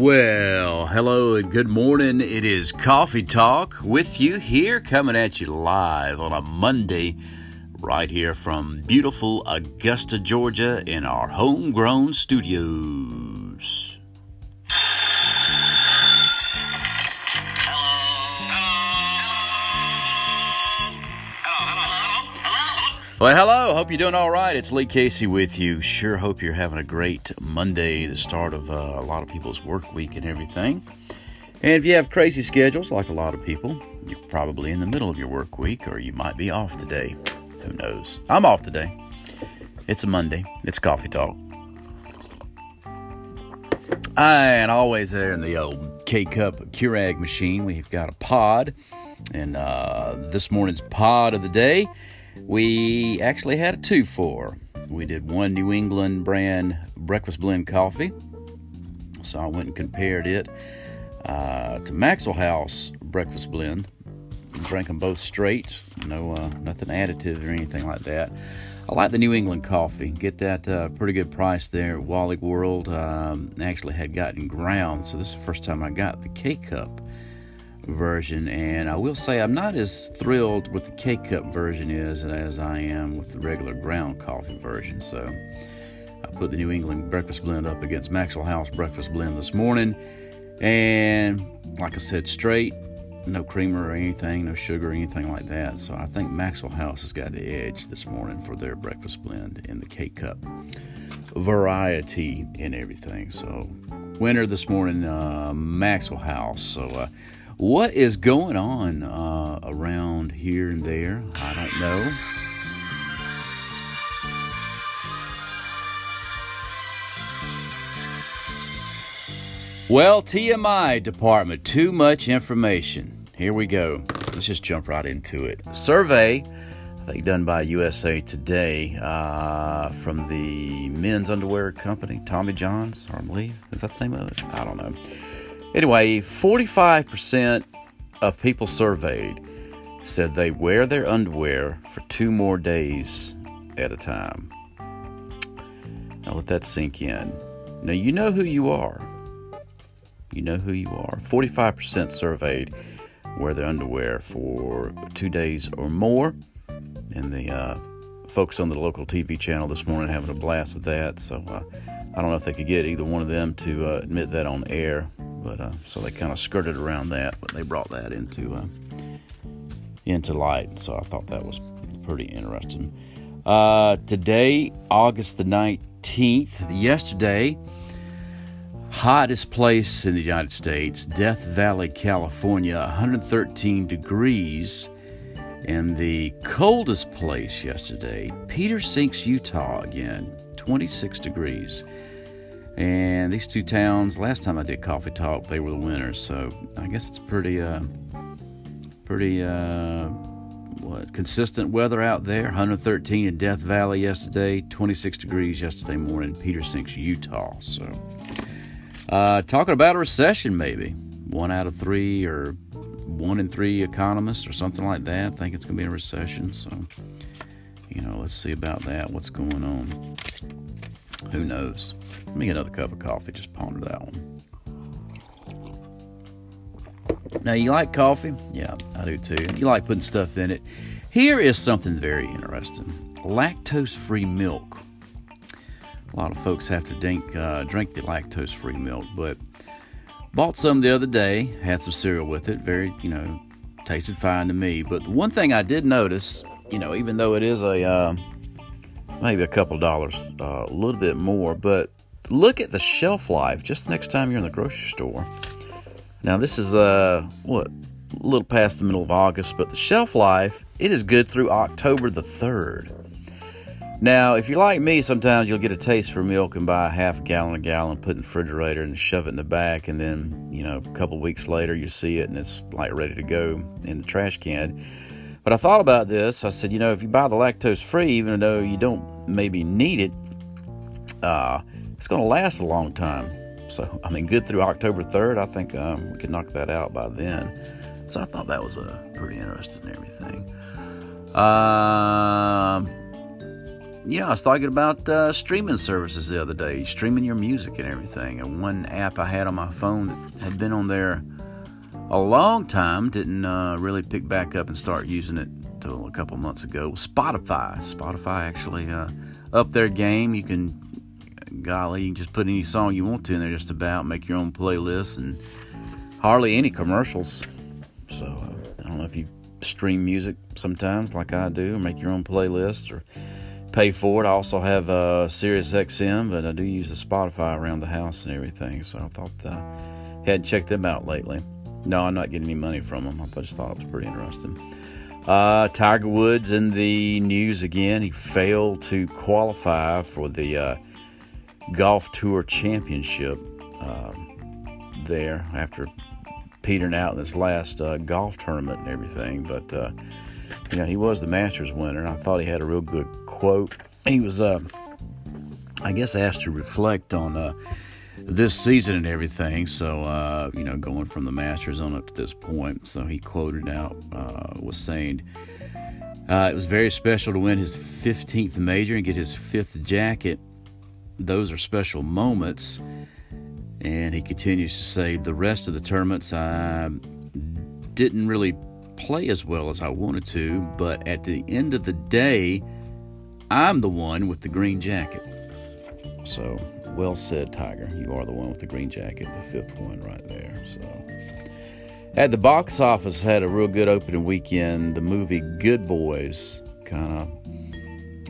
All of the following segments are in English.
Well, hello and good morning. It is Coffee Talk with you here, coming at you live on a Monday, right here from beautiful Augusta, Georgia, in our homegrown studios. Well, hello. Hope you're doing all right. It's Lee Casey with you. Sure hope you're having a great Monday, the start of uh, a lot of people's work week and everything. And if you have crazy schedules, like a lot of people, you're probably in the middle of your work week, or you might be off today. Who knows? I'm off today. It's a Monday. It's coffee talk. And always there in the old K Cup Keurig machine, we've got a pod. And uh, this morning's pod of the day we actually had a two for. We did one New England brand breakfast blend coffee. So I went and compared it uh, to Maxwell House breakfast blend. Drank them both straight, no uh, nothing additive or anything like that. I like the New England coffee. Get that uh, pretty good price there at World. Um, actually had gotten ground, so this is the first time I got the K cup version, and I will say I'm not as thrilled with the K cup version is as I am with the regular ground coffee version. So I put the New England breakfast blend up against Maxwell House breakfast blend this morning, and like I said, straight, no creamer or anything, no sugar or anything like that. So I think Maxwell House has got the edge this morning for their breakfast blend in the K cup variety and everything. So winner this morning, uh, Maxwell House. So. Uh, what is going on uh, around here and there? I don't know. Well, TMI department, too much information. Here we go. Let's just jump right into it. Survey, I think done by USA Today, uh, from the men's underwear company, Tommy John's, I believe. Is that the name of it? I don't know. Anyway, 45% of people surveyed said they wear their underwear for two more days at a time. Now let that sink in. Now you know who you are. You know who you are. 45% surveyed wear their underwear for two days or more. And the uh, folks on the local TV channel this morning having a blast with that. So uh, I don't know if they could get either one of them to uh, admit that on air. But uh, so they kind of skirted around that, but they brought that into uh, into light. So I thought that was pretty interesting. Uh, today, August the nineteenth, yesterday, hottest place in the United States, Death Valley, California, 113 degrees. And the coldest place yesterday, Peter Sinks, Utah, again, 26 degrees. And these two towns, last time I did Coffee Talk, they were the winners. So I guess it's pretty, uh, pretty, uh, what, consistent weather out there. 113 in Death Valley yesterday, 26 degrees yesterday morning, Peter Sinks, Utah. So uh, talking about a recession, maybe. One out of three or one in three economists or something like that think it's going to be a recession. So, you know, let's see about that. What's going on? Who knows? Let me get another cup of coffee. Just ponder that one. Now, you like coffee? Yeah, I do too. You like putting stuff in it. Here is something very interesting lactose free milk. A lot of folks have to drink, uh, drink the lactose free milk, but bought some the other day, had some cereal with it. Very, you know, tasted fine to me. But the one thing I did notice, you know, even though it is a uh, maybe a couple dollars, uh, a little bit more, but look at the shelf life just next time you're in the grocery store. Now this is uh what a little past the middle of August, but the shelf life it is good through October the third. Now, if you're like me, sometimes you'll get a taste for milk and buy a half gallon, a gallon, put in the refrigerator and shove it in the back, and then you know a couple weeks later you see it and it's like ready to go in the trash can. But I thought about this. I said, you know, if you buy the lactose free, even though you don't maybe need it, uh, it's going to last a long time. So, I mean, good through October 3rd. I think um, we can knock that out by then. So, I thought that was uh, pretty interesting and everything. You know, I was talking about uh, streaming services the other day, streaming your music and everything. And one app I had on my phone that had been on there a long time, didn't uh, really pick back up and start using it until a couple months ago. Spotify. Spotify actually uh, up their game. You can, golly, you can just put any song you want to in there just about, make your own playlist, and hardly any commercials. So uh, I don't know if you stream music sometimes like I do, or make your own playlist, or pay for it. I also have a uh, Sirius XM, but I do use the Spotify around the house and everything. So I thought I uh, hadn't checked them out lately. No, I'm not getting any money from them. I just thought it was pretty interesting. Uh, Tiger Woods in the news again. He failed to qualify for the uh, Golf Tour Championship um, there after petering out in this last uh, golf tournament and everything. But uh, you know, he was the Masters winner, and I thought he had a real good quote. He was, uh, I guess, asked to reflect on uh, this season and everything. So, uh, you know, going from the Masters on up to this point. So he quoted out, uh, was saying, uh, it was very special to win his 15th major and get his fifth jacket. Those are special moments. And he continues to say, the rest of the tournaments I didn't really play as well as I wanted to, but at the end of the day, I'm the one with the green jacket. So, well said, Tiger. You are the one with the green jacket, the fifth one right there. So, at the box office, had a real good opening weekend. The movie Good Boys, kind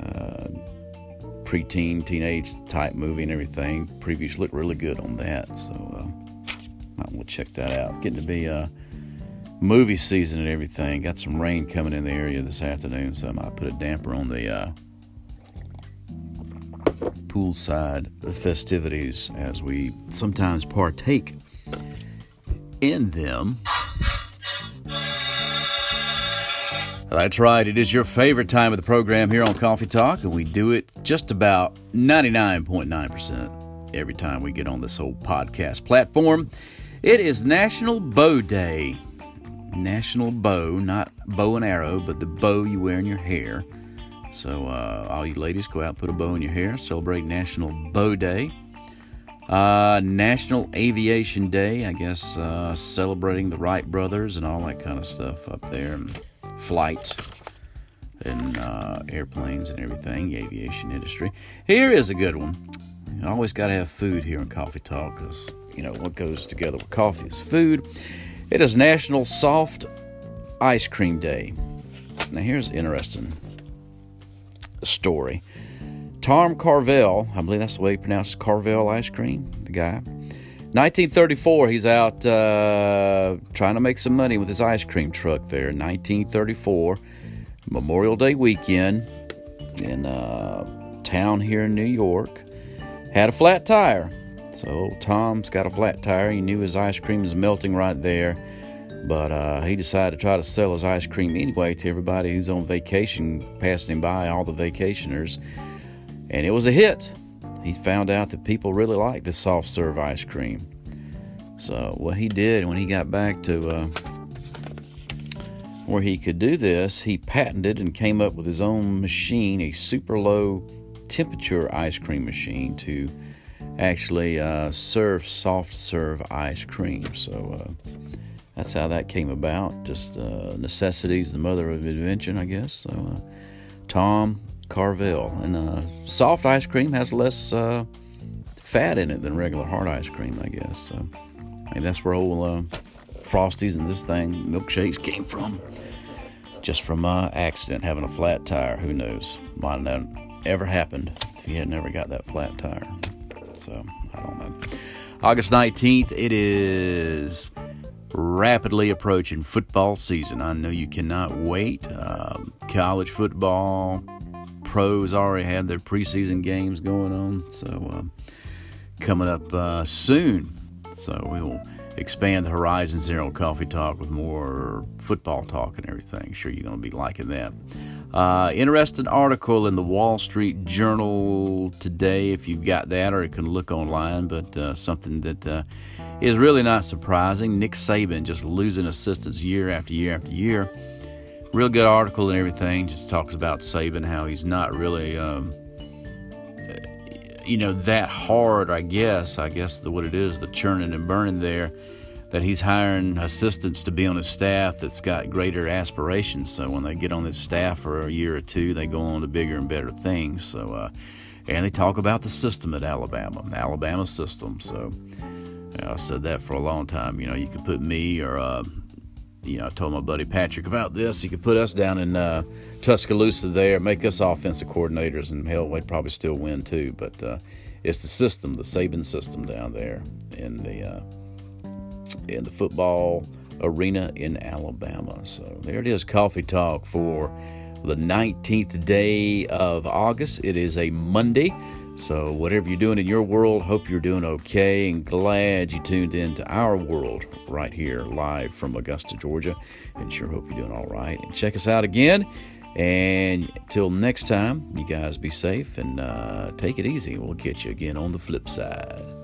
of uh, preteen, teenage type movie and everything. Previews look really good on that, so uh, I will check that out. Getting to be uh, movie season and everything. Got some rain coming in the area this afternoon, so I might put a damper on the uh, poolside festivities as we sometimes partake in them. That's right, it is your favorite time of the program here on Coffee Talk, and we do it just about 99.9% every time we get on this old podcast platform. It is National Bow Day. National Bow, not bow and arrow, but the bow you wear in your hair. So, uh, all you ladies, go out, put a bow in your hair, celebrate National Bow Day. Uh, National Aviation Day, I guess, uh, celebrating the Wright brothers and all that kind of stuff up there, and flights and uh, airplanes and everything, the aviation industry. Here is a good one. You always got to have food here in Coffee Talk because, you know, what goes together with coffee is food. It is National Soft Ice Cream Day. Now, here's interesting story. Tom Carvel, I believe that's the way he pronounces Carvel ice cream, the guy. 1934, he's out uh, trying to make some money with his ice cream truck there. 1934, Memorial Day weekend in uh, town here in New York. Had a flat tire. So Tom's got a flat tire. He knew his ice cream was melting right there. But uh, he decided to try to sell his ice cream anyway to everybody who's on vacation, passing by, all the vacationers. And it was a hit. He found out that people really like the soft serve ice cream. So, what he did when he got back to uh, where he could do this, he patented and came up with his own machine, a super low temperature ice cream machine to actually uh, serve soft serve ice cream. So, uh, that's how that came about. Just uh, necessities, the mother of invention, I guess. So, uh, Tom Carvel. And uh, soft ice cream has less uh, fat in it than regular hard ice cream, I guess. So, that's where old uh, Frosties and this thing, milkshakes, came from. Just from my accident, having a flat tire. Who knows? Might not ever happened if you had never got that flat tire. So, I don't know. August 19th, it is rapidly approaching football season. I know you cannot wait. Uh, college football, pros already have their preseason games going on, so uh, coming up uh, soon. So we will expand the horizons there on Coffee Talk with more football talk and everything. Sure, you're going to be liking that. Uh, interesting article in the Wall Street Journal today, if you've got that, or you can look online, but uh, something that uh, is really not surprising. Nick Saban just losing assistants year after year after year. Real good article and everything. Just talks about Saban, how he's not really um, you know, that hard, I guess. I guess the, what it is, the churning and burning there, that he's hiring assistants to be on his staff that's got greater aspirations. So when they get on this staff for a year or two, they go on to bigger and better things. So, uh, and they talk about the system at Alabama, the Alabama system. So, I said that for a long time. You know, you could put me or, uh, you know, I told my buddy Patrick about this. You could put us down in uh, Tuscaloosa there, make us offensive coordinators, and hell, we'd probably still win too. But uh, it's the system, the Saban system down there in the uh, in the football arena in Alabama. So there it is, coffee talk for the 19th day of August. It is a Monday. So, whatever you're doing in your world, hope you're doing okay and glad you tuned in to our world right here live from Augusta, Georgia. And sure hope you're doing all right. And check us out again. And till next time, you guys be safe and uh, take it easy. We'll get you again on the flip side.